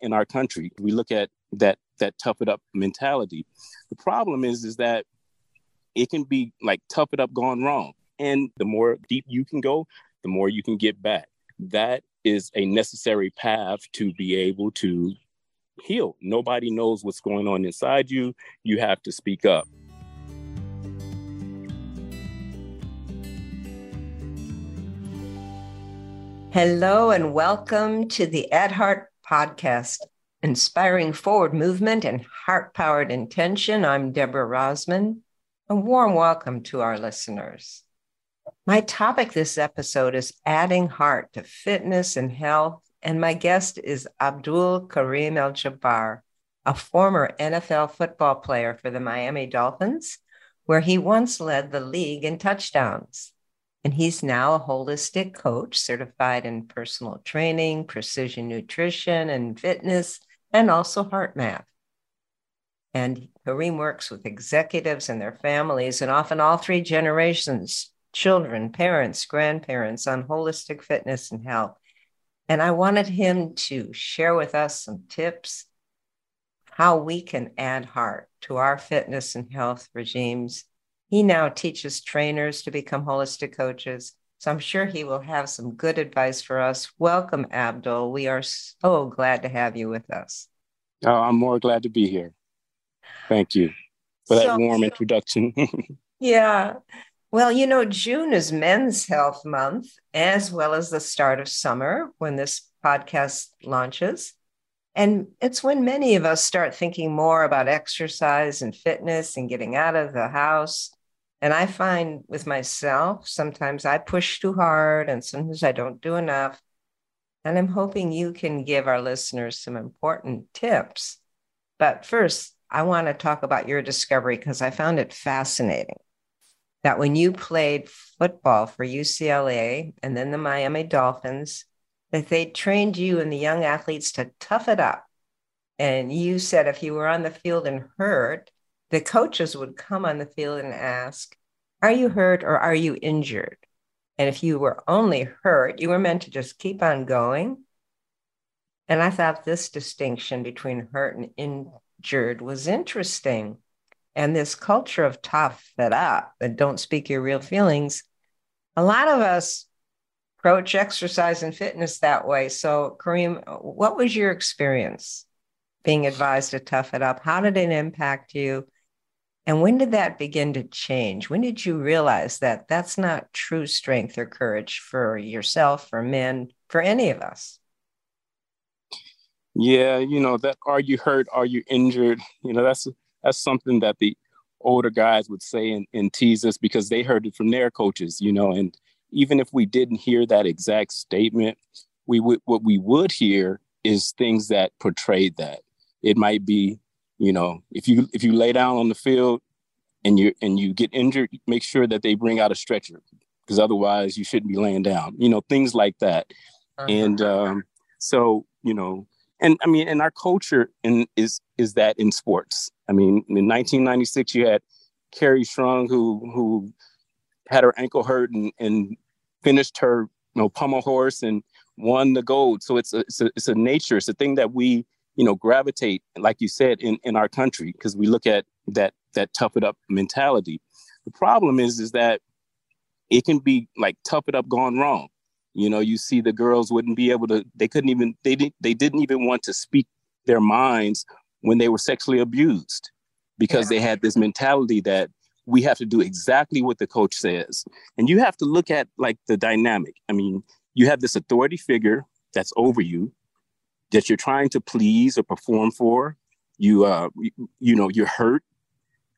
in our country. We look at that that tough it up mentality. The problem is is that it can be like tough it up gone wrong. And the more deep you can go, the more you can get back. That is a necessary path to be able to heal. Nobody knows what's going on inside you. You have to speak up. Hello, and welcome to the Add Heart podcast, inspiring forward movement and heart powered intention. I'm Deborah Rozman. A warm welcome to our listeners. My topic this episode is adding heart to fitness and health, and my guest is Abdul Karim El Jabbar, a former NFL football player for the Miami Dolphins, where he once led the league in touchdowns. And he's now a holistic coach certified in personal training, precision nutrition, and fitness, and also HeartMath. And Karim works with executives and their families, and often all three generations children, parents, grandparents on holistic fitness and health. And I wanted him to share with us some tips how we can add heart to our fitness and health regimes he now teaches trainers to become holistic coaches. So I'm sure he will have some good advice for us. Welcome, Abdul. We are so glad to have you with us. Oh, I'm more glad to be here. Thank you for that so, warm introduction. yeah. Well, you know, June is Men's Health Month, as well as the start of summer when this podcast launches. And it's when many of us start thinking more about exercise and fitness and getting out of the house and I find with myself, sometimes I push too hard and sometimes I don't do enough. And I'm hoping you can give our listeners some important tips. But first, I want to talk about your discovery because I found it fascinating that when you played football for UCLA and then the Miami Dolphins, that they trained you and the young athletes to tough it up. And you said if you were on the field and hurt, the coaches would come on the field and ask, Are you hurt or are you injured? And if you were only hurt, you were meant to just keep on going. And I thought this distinction between hurt and injured was interesting. And this culture of tough it up and don't speak your real feelings, a lot of us approach exercise and fitness that way. So, Karim, what was your experience being advised to tough it up? How did it impact you? And when did that begin to change? When did you realize that that's not true strength or courage for yourself, for men, for any of us? Yeah, you know that are you hurt? Are you injured? You know that's that's something that the older guys would say and, and tease us because they heard it from their coaches. You know, and even if we didn't hear that exact statement, we would what we would hear is things that portrayed that. It might be you know, if you if you lay down on the field and you and you get injured, make sure that they bring out a stretcher because otherwise you shouldn't be laying down. You know, things like that. Uh-huh. And um, so you know, and I mean, and our culture in is is that in sports. I mean, in 1996, you had Kerri Strug who who had her ankle hurt and, and finished her you know pommel horse and won the gold. So it's a, it's a it's a nature. It's a thing that we you know gravitate like you said in in our country because we look at that that tough it up mentality. The problem is is that it can be like tough it up gone wrong. You know you see the girls wouldn't be able to they couldn't even they didn't they didn't even want to speak their minds when they were sexually abused because yeah. they had this mentality that we have to do exactly what the coach says. And you have to look at like the dynamic. I mean you have this authority figure that's over you that you're trying to please or perform for. You, uh, you, you know, you're hurt.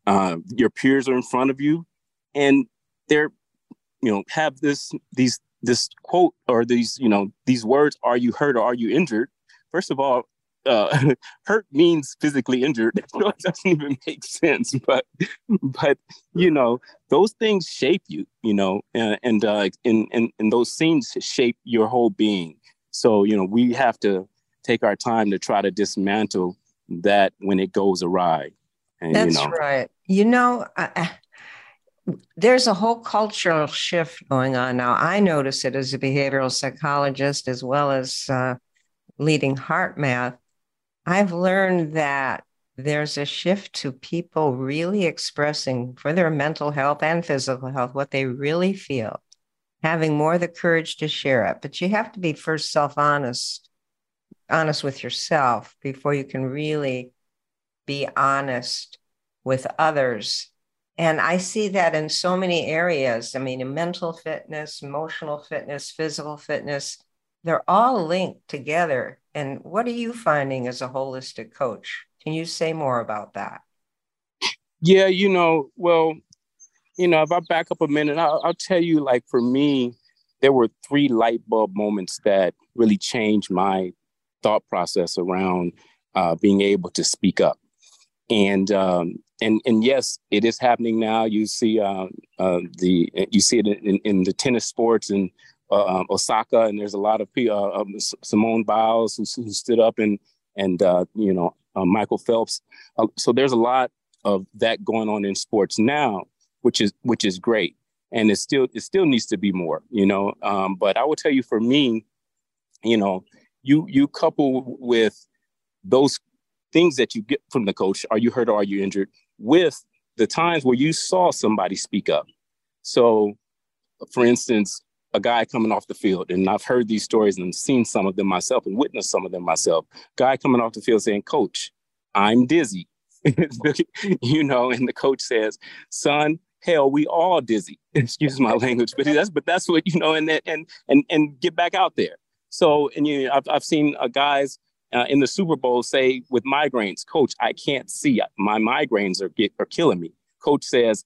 Uh, your peers are in front of you, and they're, you know, have this these this quote or these you know these words: "Are you hurt or are you injured?" First of all, uh, hurt means physically injured. So it doesn't even make sense. But but you know those things shape you. You know, and and uh, and, and and those scenes shape your whole being. So you know we have to take our time to try to dismantle that when it goes awry. And, That's you know, right. You know, I, there's a whole cultural shift going on now. I notice it as a behavioral psychologist as well as uh, leading HeartMath I've learned that there's a shift to people really expressing for their mental health and physical health what they really feel, having more the courage to share it. But you have to be first self honest, honest with yourself before you can really be honest with others. And I see that in so many areas. I mean, in mental fitness, emotional fitness, physical fitness, they're all linked together. And what are you finding as a holistic coach? Can you say more about that? Yeah, you know, well, you know, if I back up a minute, I'll, I'll tell you, like for me, there were three light bulb moments that really changed my thought process around uh, being able to speak up. And um, and and yes, it is happening now. You see uh, uh, the you see it in, in the tennis sports and uh, um, Osaka, and there's a lot of. Uh, um, Simone Biles who, who, stood up and and uh, you know uh, Michael Phelps. So there's a lot of that going on in sports now, which is which is great, and it still it still needs to be more, you know. Um, but I will tell you, for me, you know, you you couple with those things that you get from the coach, are you hurt or are you injured, with the times where you saw somebody speak up. So, for instance, a guy coming off the field, and I've heard these stories and seen some of them myself and witnessed some of them myself. Guy coming off the field saying, Coach, I'm dizzy. you know, and the coach says, Son, hell, we all dizzy. Excuse my language, but that's but that's what you know, and and and and get back out there. So, and you, know, I've I've seen uh, guys uh, in the Super Bowl say with migraines, Coach, I can't see. My migraines are get, are killing me. Coach says,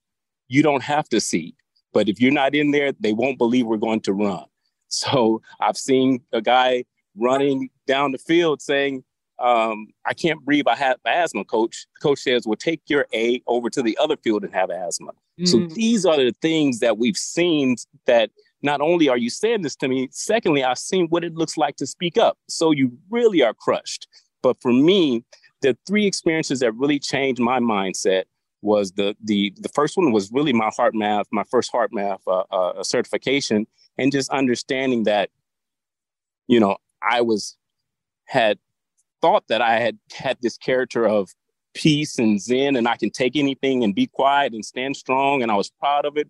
you don't have to see. But if you're not in there, they won't believe we're going to run. So I've seen a guy running down the field saying, um, I can't breathe. I have asthma, coach. Coach says, well, take your A over to the other field and have asthma. Mm. So these are the things that we've seen that not only are you saying this to me, secondly, I've seen what it looks like to speak up. So you really are crushed. But for me, the three experiences that really changed my mindset was the the the first one was really my HeartMath, my first HeartMath uh, uh, certification, and just understanding that, you know, I was had thought that I had had this character of peace and zen, and I can take anything and be quiet and stand strong, and I was proud of it.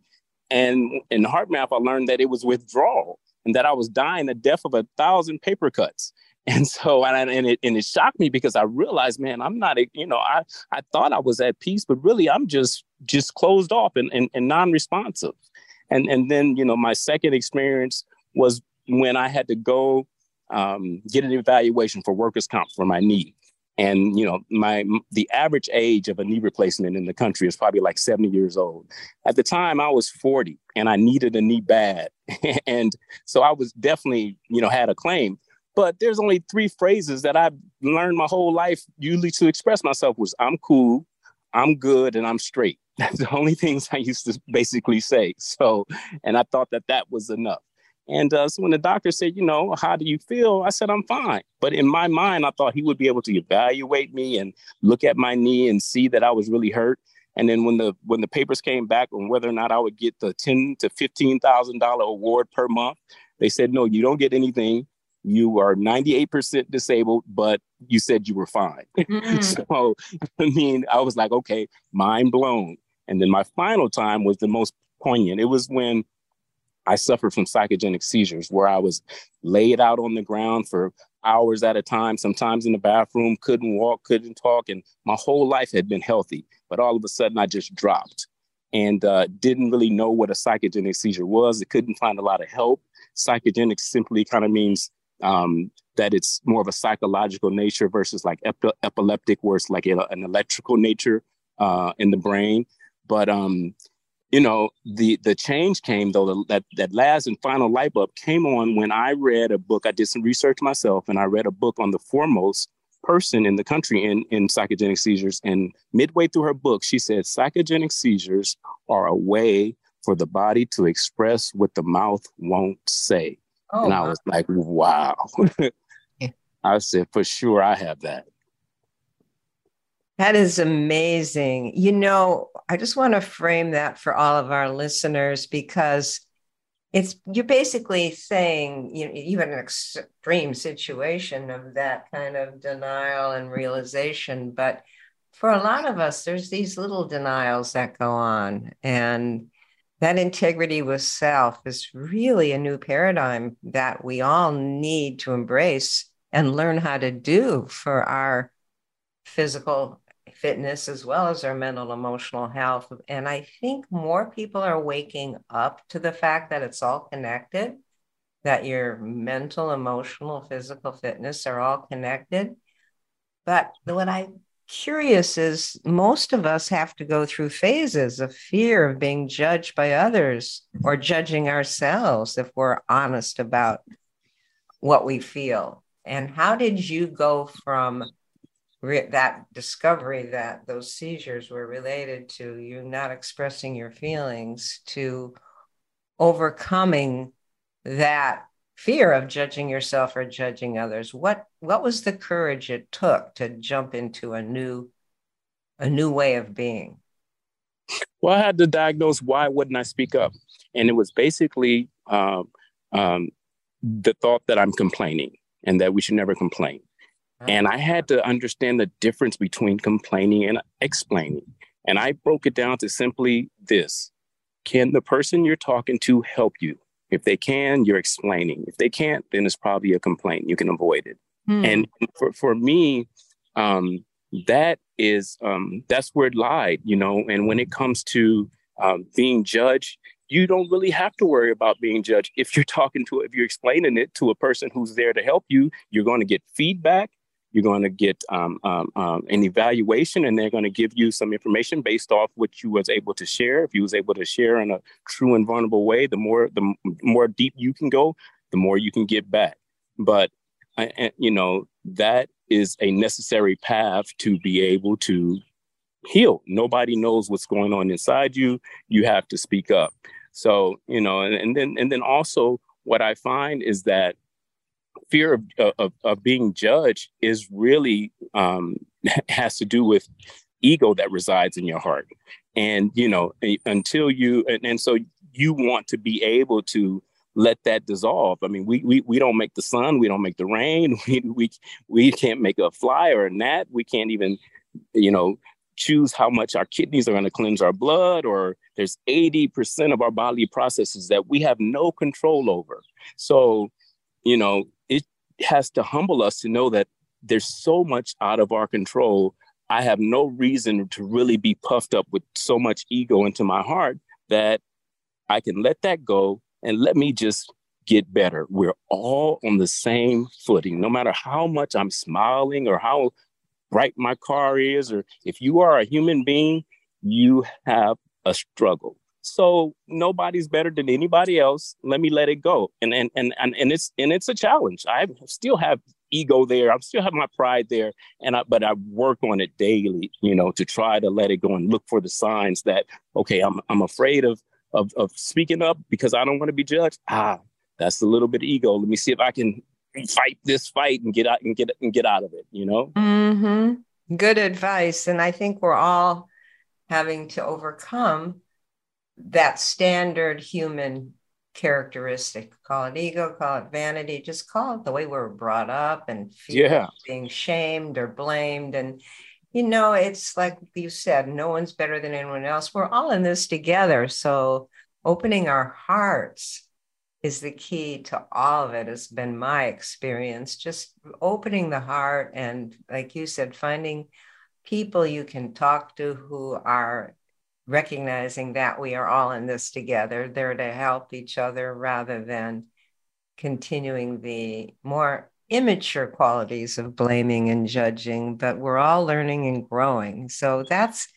And in HeartMath, I learned that it was withdrawal, and that I was dying the death of a thousand paper cuts. And so, and, and it and it shocked me because I realized, man, I'm not, a, you know, I I thought I was at peace, but really I'm just just closed off and, and, and non-responsive. And and then, you know, my second experience was when I had to go um, get an evaluation for workers' comp for my knee. And you know, my the average age of a knee replacement in the country is probably like 70 years old. At the time, I was 40 and I needed a knee bad. and so I was definitely, you know, had a claim. But there's only three phrases that I've learned my whole life usually to express myself was I'm cool, I'm good, and I'm straight. That's the only things I used to basically say. So, and I thought that that was enough. And uh, so when the doctor said, you know, how do you feel? I said, I'm fine. But in my mind, I thought he would be able to evaluate me and look at my knee and see that I was really hurt. And then when the when the papers came back on whether or not I would get the ten to fifteen thousand dollar award per month, they said, no, you don't get anything you are 98% disabled, but you said you were fine. Mm-hmm. so, I mean, I was like, okay, mind blown. And then my final time was the most poignant. It was when I suffered from psychogenic seizures, where I was laid out on the ground for hours at a time, sometimes in the bathroom, couldn't walk, couldn't talk, and my whole life had been healthy. But all of a sudden, I just dropped and uh, didn't really know what a psychogenic seizure was. I couldn't find a lot of help. Psychogenic simply kind of means um, that it's more of a psychological nature versus like epileptic, where it's like an electrical nature uh, in the brain. But um, you know, the the change came though that that last and final light bulb came on when I read a book. I did some research myself, and I read a book on the foremost person in the country in in psychogenic seizures. And midway through her book, she said psychogenic seizures are a way for the body to express what the mouth won't say. Oh, and I was like, wow. I said, for sure, I have that. That is amazing. You know, I just want to frame that for all of our listeners because it's you're basically saying you even an extreme situation of that kind of denial and realization but for a lot of us there's these little denials that go on and that integrity with self is really a new paradigm that we all need to embrace and learn how to do for our physical fitness as well as our mental emotional health. And i think more people are waking up to the fact that it's all connected that your mental emotional physical fitness are all connected. But what i'm curious is most of us have to go through phases of fear of being judged by others or judging ourselves if we're honest about what we feel. And how did you go from re- that discovery that those seizures were related to you not expressing your feelings to overcoming that fear of judging yourself or judging others. What what was the courage it took to jump into a new a new way of being? Well i had to diagnose why wouldn't i speak up? And it was basically um, um, the thought that i'm complaining and that we should never complain and I had to understand the difference between complaining and explaining. And I broke it down to simply this Can the person you're talking to help you? If they can, you're explaining. If they can't, then it's probably a complaint. You can avoid it. Hmm. And for, for me, um, that is um, that's where it lied, you know. And when it comes to um, being judged, you don't really have to worry about being judged if you're talking to if you're explaining it to a person who's there to help you. You're going to get feedback you're going to get um, um, um, an evaluation and they're going to give you some information based off what you was able to share. If you was able to share in a true and vulnerable way the more the more deep you can go the more you can get back. But you know that is a necessary path to be able to heal. Nobody knows what's going on inside you. You have to speak up. So you know and, and then and then also what i find is that fear of, of, of being judged is really um, has to do with ego that resides in your heart. And you know until you and, and so you want to be able to let that dissolve. I mean we, we we don't make the sun we don't make the rain we we, we can't make a fly or a gnat. We can't even you know choose how much our kidneys are going to cleanse our blood or there's 80% of our bodily processes that we have no control over. So you know it has to humble us to know that there's so much out of our control. I have no reason to really be puffed up with so much ego into my heart that I can let that go and let me just get better. We're all on the same footing, no matter how much I'm smiling or how bright my car is, or if you are a human being, you have a struggle. So nobody's better than anybody else. Let me let it go. And and and and, and it's and it's a challenge. I still have ego there. I still have my pride there. And I but I work on it daily, you know, to try to let it go and look for the signs that, okay, I'm I'm afraid of of of speaking up because I don't want to be judged. Ah, that's a little bit of ego. Let me see if I can fight this fight and get out and get and get out of it, you know? Mm-hmm. Good advice. And I think we're all having to overcome that standard human characteristic. Call it ego, call it vanity, just call it the way we are brought up and yeah. being shamed or blamed. And, you know, it's like you said, no one's better than anyone else. We're all in this together. So opening our hearts is the key to all of it, has been my experience. Just opening the heart and, like you said, finding people you can talk to who are recognizing that we are all in this together, there to help each other rather than continuing the more immature qualities of blaming and judging, but we're all learning and growing. So that's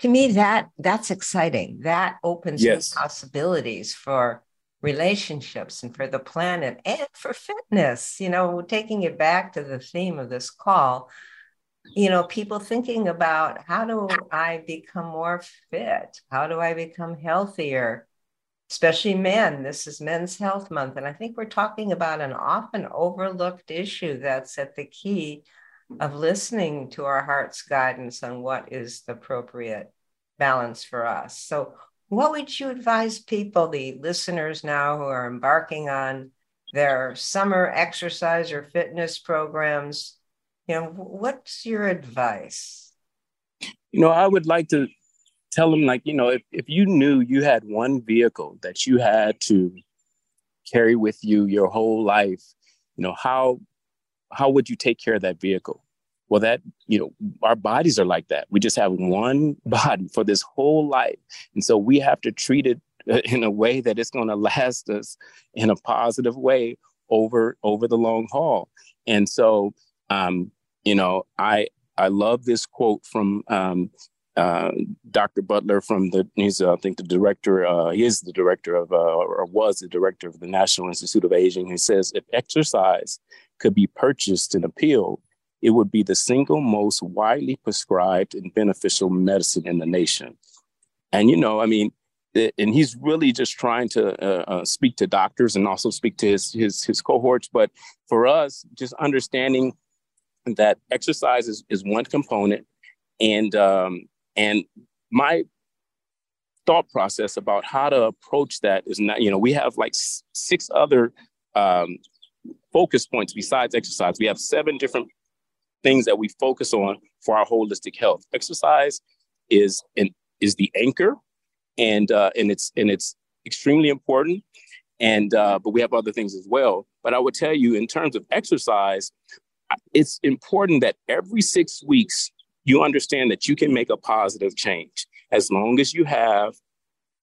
to me that that's exciting. That opens yes. possibilities for relationships and for the planet and for fitness. You know, taking it back to the theme of this call, you know, people thinking about how do I become more fit? How do I become healthier? Especially men. This is Men's Health Month. And I think we're talking about an often overlooked issue that's at the key of listening to our heart's guidance on what is the appropriate balance for us. So, what would you advise people, the listeners now who are embarking on their summer exercise or fitness programs? You know, what's your advice? You know, I would like to tell them, like, you know, if, if you knew you had one vehicle that you had to carry with you your whole life, you know, how how would you take care of that vehicle? Well, that, you know, our bodies are like that. We just have one body for this whole life. And so we have to treat it uh, in a way that it's going to last us in a positive way over over the long haul. And so, um, you know, I I love this quote from um, uh, Dr. Butler from the he's uh, I think the director uh, he is the director of uh, or was the director of the National Institute of Aging. He says if exercise could be purchased and appealed, it would be the single most widely prescribed and beneficial medicine in the nation. And, you know, I mean, and he's really just trying to uh, uh, speak to doctors and also speak to his, his, his cohorts. But for us, just understanding that exercise is, is one component, and um, and my thought process about how to approach that is not, you know, we have like six other um, focus points besides exercise. We have seven different things that we focus on for our holistic health. Exercise is an, is the anchor, and uh, and it's and it's extremely important. And uh, but we have other things as well. But I would tell you, in terms of exercise, it's important that every six weeks you understand that you can make a positive change as long as you have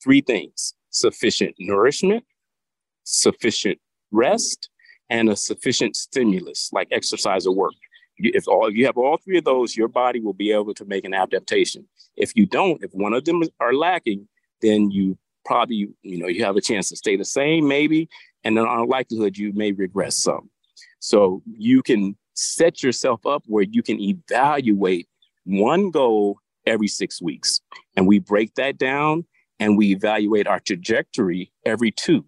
three things: sufficient nourishment, sufficient rest, and a sufficient stimulus like exercise or work. If all if you have all three of those, your body will be able to make an adaptation. If you don't, if one of them are lacking, then you probably you know you have a chance to stay the same maybe, and then on likelihood you may regress some. So you can set yourself up where you can evaluate one goal every six weeks, and we break that down and we evaluate our trajectory every two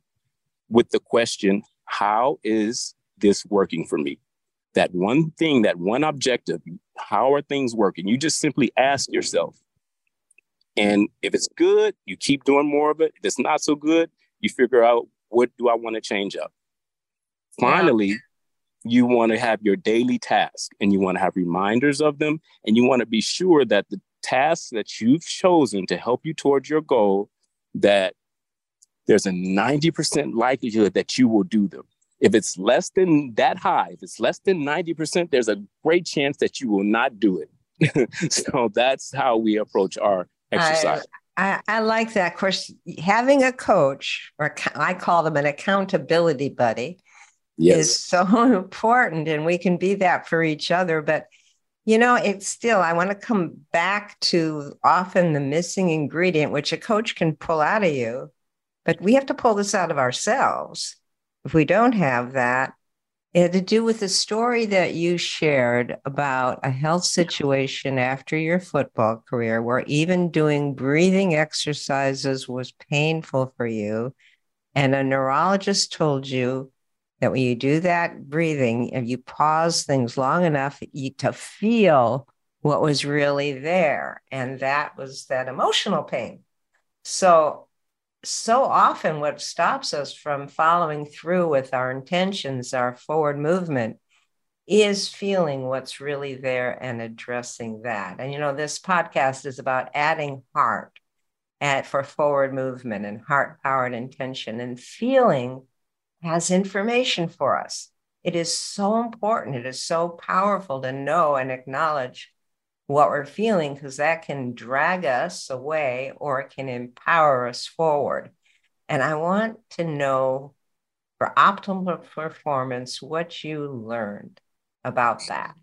with the question how is this working for me? That one thing, that one objective, how are things working? You just simply ask yourself. And if it's good, you keep doing more of it. If it's not so good, you figure out what do I want to change up. Finally. You want to have your daily task and you want to have reminders of them and you want to be sure that the tasks that you've chosen to help you towards your goal that there's a 90% likelihood that you will do them. If it's less than that high, if it's less than 90%, there's a great chance that you will not do it. so that's how we approach our exercise. I, I, I, like that. Of course, having a coach, or I call them an accountability buddy, yes. is so important. And we can be that for each other. But, you know, it's still, I want to come back to often the missing ingredient, which a coach can pull out of you but we have to pull this out of ourselves. If we don't have that, it had to do with the story that you shared about a health situation after your football career, where even doing breathing exercises was painful for you. And a neurologist told you that when you do that breathing, if you pause things long enough you, to feel what was really there, and that was that emotional pain. So so often what stops us from following through with our intentions, our forward movement, is feeling what's really there and addressing that. And you know, this podcast is about adding heart at for forward movement and heart powered intention and feeling has information for us. It is so important. It is so powerful to know and acknowledge what we're feeling because that can drag us away or it can empower us forward. And I want to know for optimal performance what you learned about that.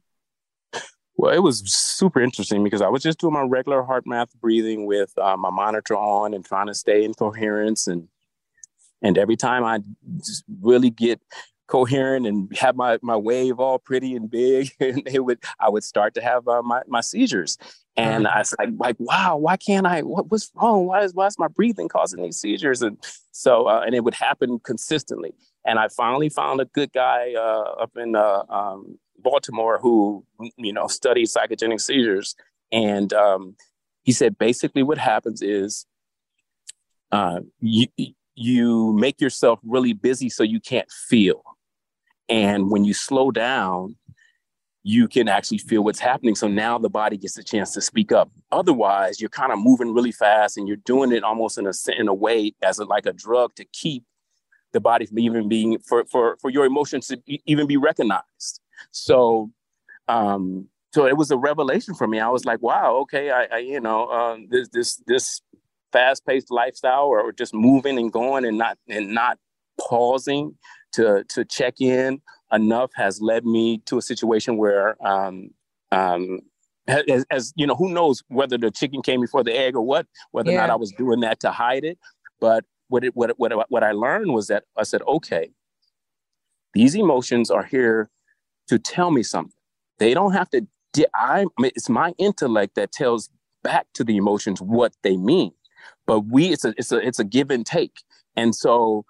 Well, it was super interesting because I was just doing my regular HeartMath breathing with uh, my monitor on and trying to stay in coherence and and every time I really get coherent and have my, my wave all pretty and big and it would i would start to have uh, my, my seizures. And mm-hmm. i was like, like wow why can't i what, what's wrong? Why is why is my breathing causing these seizures? And so uh, and it would happen consistently. And i finally found a good guy uh, up in uh, um, baltimore who you know studied psychogenic seizures. And um, he said basically what happens is uh, you you make yourself really busy so you can't feel. And when you slow down, you can actually feel what's happening. So now the body gets a chance to speak up. Otherwise, you're kind of moving really fast and you're doing it almost in a in a way as a, like a drug to keep the body from even being for for for your emotions to even be recognized. So, um, so it was a revelation for me. I was like, wow, okay, I, I you know, uh, this this this fast paced lifestyle or, or just moving and going and not and not pausing to to check in enough has led me to a situation where um, um, as, as, you know who knows whether the chicken came before the egg or what whether yeah. or not i was doing that to hide it. But what it what what what i learned was that i said okay these emotions are here to tell me something. They don't have to i it's my intellect that tells back to the emotions what they mean but we it's a it's a it's a give and take. And so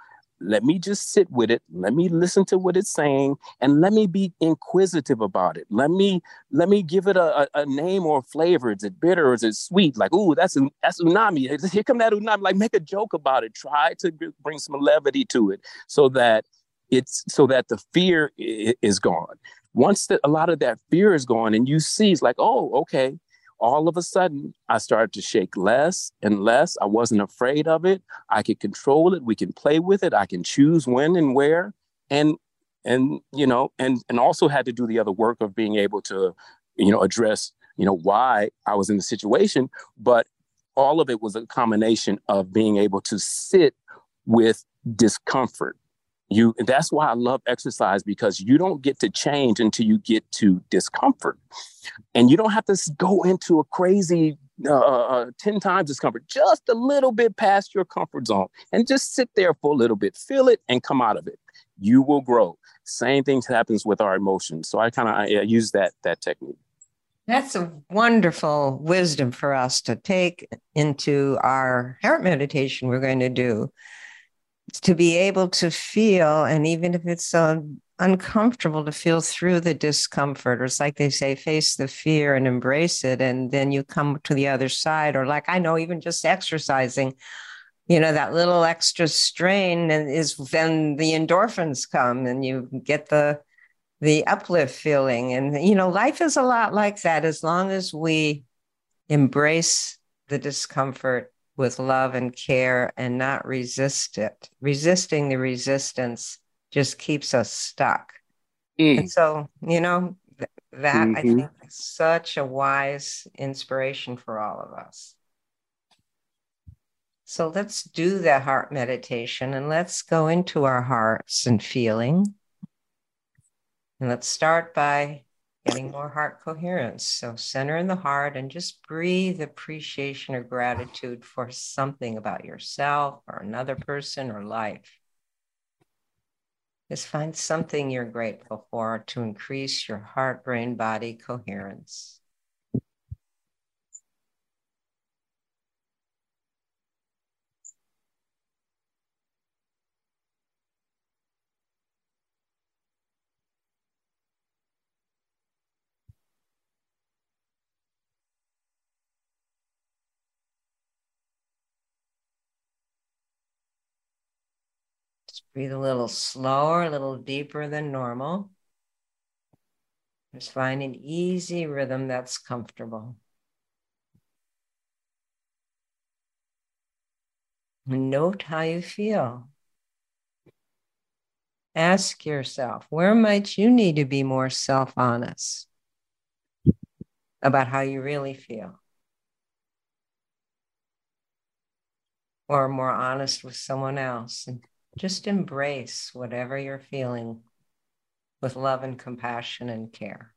let me just sit with it. Let me listen to what it's saying and let me be inquisitive about it. Let me let me give it a, a, a name or flavor. Is it bitter or is it sweet? Like ooh that's that's umami here come that umami like make a joke about it. Try to bring some levity to it so that it's so that the fear is gone. Once the, a lot of that fear is gone and you see it's like oh okay all of a sudden, I started to shake less and less. I wasn't afraid of it. I could control it. We can play with it. I can choose when and where. And and you know, and and also had to do the other work of being able to, you know, address, you know, why I was in the situation. But all of it was a combination of being able to sit with discomfort you that's why i love exercise because you don't get to change until you get to discomfort. And you don't have to go into a crazy uh, uh, uh 10 times discomfort just a little bit past your comfort zone and just sit there for a little bit feel it and come out of it. You will grow. Same thing happens with our emotions. So i kind of use that that technique. That's a wonderful wisdom for us to take into our heart meditation we're going to do to be able to feel, and even if it's uh, uncomfortable, to feel through the discomfort, or it's like they say, face the fear and embrace it. And then you come to the other side, or like I know, even just exercising, you know, that little extra strain and is then the endorphins come and you get the the uplift feeling. And you know, life is a lot like that as long as we embrace the discomfort with love and care and not resist it. Resisting the resistance just keeps us stuck. Mm. And so, you know, th- that mm-hmm. I think is such a wise inspiration for all of us. So let's do the heart meditation and let's go into our hearts and feeling. And let's start by getting more heart coherence. So center in the heart and just breathe appreciation or gratitude for something about yourself or another person or life. Just find something you're grateful for to increase your heart brain body coherence. Breathe a little slower, a little deeper than normal. Just find an easy rhythm that's comfortable. Note how you feel. Ask yourself, where might you need to be more self honest about how you really feel? Or more honest with someone else and just embrace whatever you're feeling with love and compassion and care.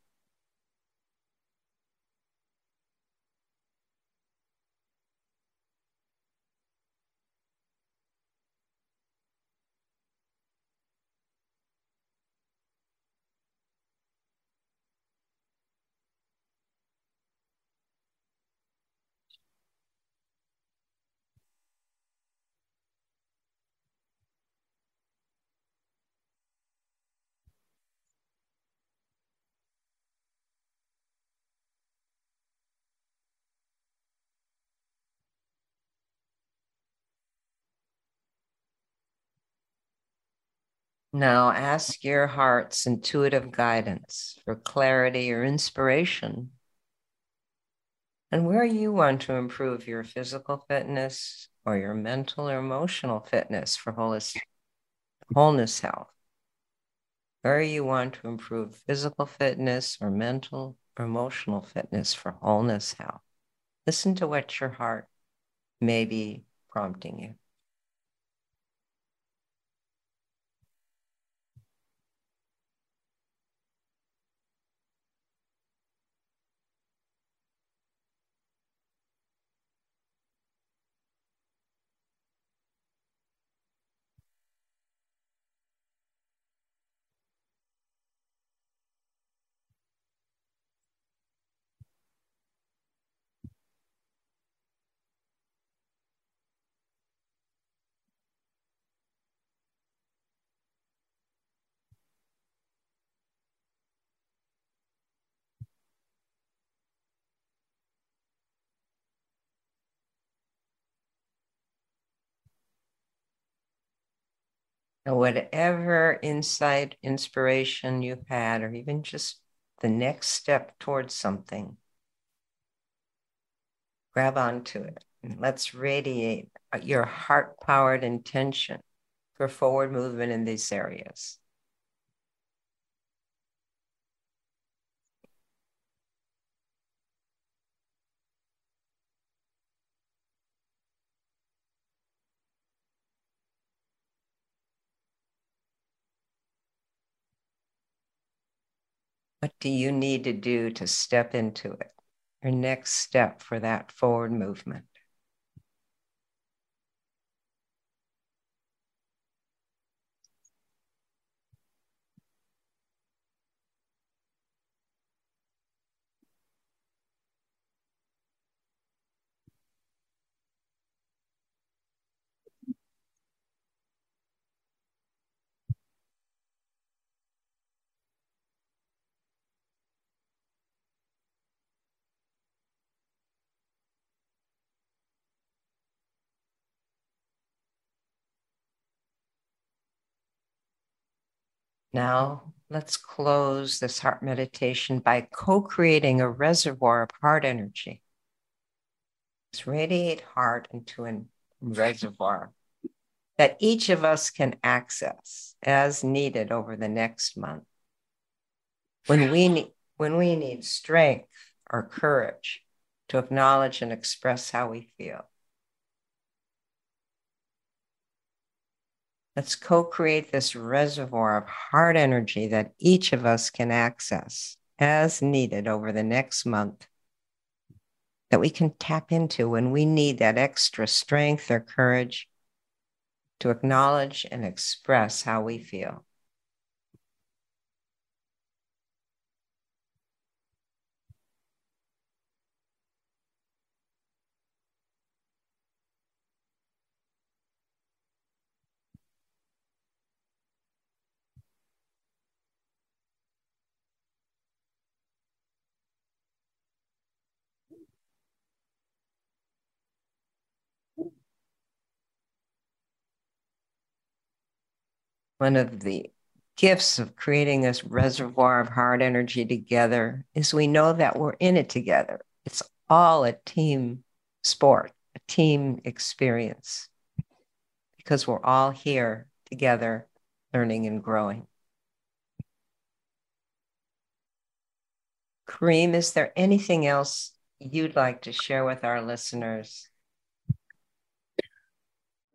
Now ask your heart's intuitive guidance for clarity or inspiration. And where you want to improve your physical fitness or your mental or emotional fitness for wholeness, wholeness health. Where you want to improve physical fitness or mental or emotional fitness for wholeness health. Listen to what your heart may be prompting you. And whatever insight, inspiration you've had, or even just the next step towards something, grab onto it. And let's radiate your heart powered intention for forward movement in these areas. What do you need to do to step into it? Your next step for that forward movement. Now, let's close this heart meditation by co creating a reservoir of heart energy. Let's radiate heart into a reservoir that each of us can access as needed over the next month. When we need, when we need strength or courage to acknowledge and express how we feel. Let's co create this reservoir of heart energy that each of us can access as needed over the next month, that we can tap into when we need that extra strength or courage to acknowledge and express how we feel. One of the gifts of creating this reservoir of heart energy together is we know that we're in it together. It's all a team sport, a team experience, because we're all here together, learning and growing. Karim, is there anything else you'd like to share with our listeners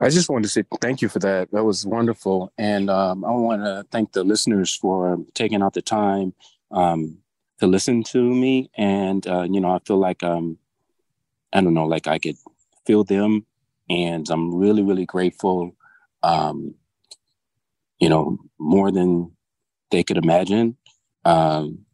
I just wanted to say thank you for that. That was wonderful. And um, I want to thank the listeners for taking out the time um, to listen to me. And, uh, you know, I feel like, um, I don't know, like I could feel them. And I'm really, really grateful, um, you know, more than they could imagine. Um,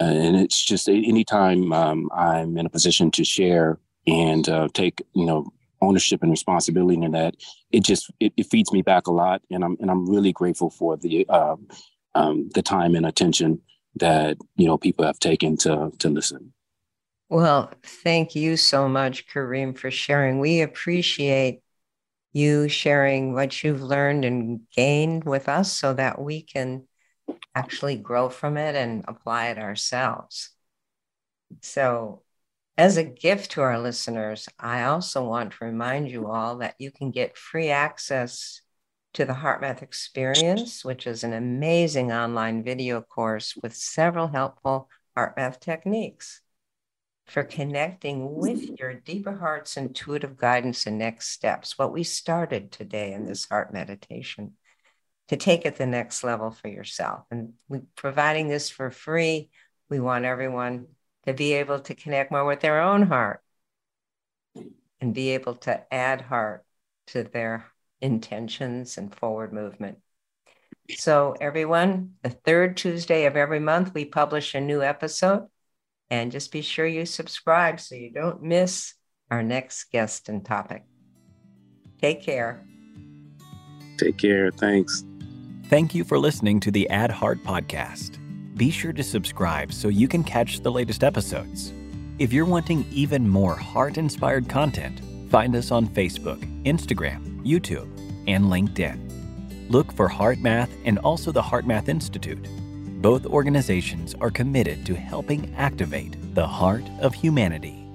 and it's just anytime um, I'm in a position to share and uh, take, you know, ownership and responsibility in that it just it, it, feeds me back a lot. And i'm and i'm really grateful for the um, um, the time and attention that you know people have taken to to listen. Well thank you so much Karim for sharing. We appreciate you sharing what you've learned and gained with us so that we can actually grow from it and apply it ourselves. So, as a gift to our listeners, I also want to remind you all that you can get free access to the HeartMath Experience, which is an amazing online video course with several helpful HeartMath techniques for connecting with your deeper heart's intuitive guidance and next steps, what we started today in this heart meditation, to take it the next level for yourself. And we providing this for free. We want everyone to be able to connect more with their own heart and be able to add heart to their intentions and forward movement. So, everyone, the third Tuesday of every month, we publish a new episode. And just be sure you subscribe so you don't miss our next guest and topic. Take care. Take care. Thanks. Thank you for listening to the Add Heart podcast. Be sure to subscribe so you can catch the latest episodes. If you're wanting even more heart inspired content, find us on Facebook, Instagram, YouTube, and LinkedIn. Look for HeartMath and also the HeartMath Institute. Both organizations are committed to helping activate the heart of humanity.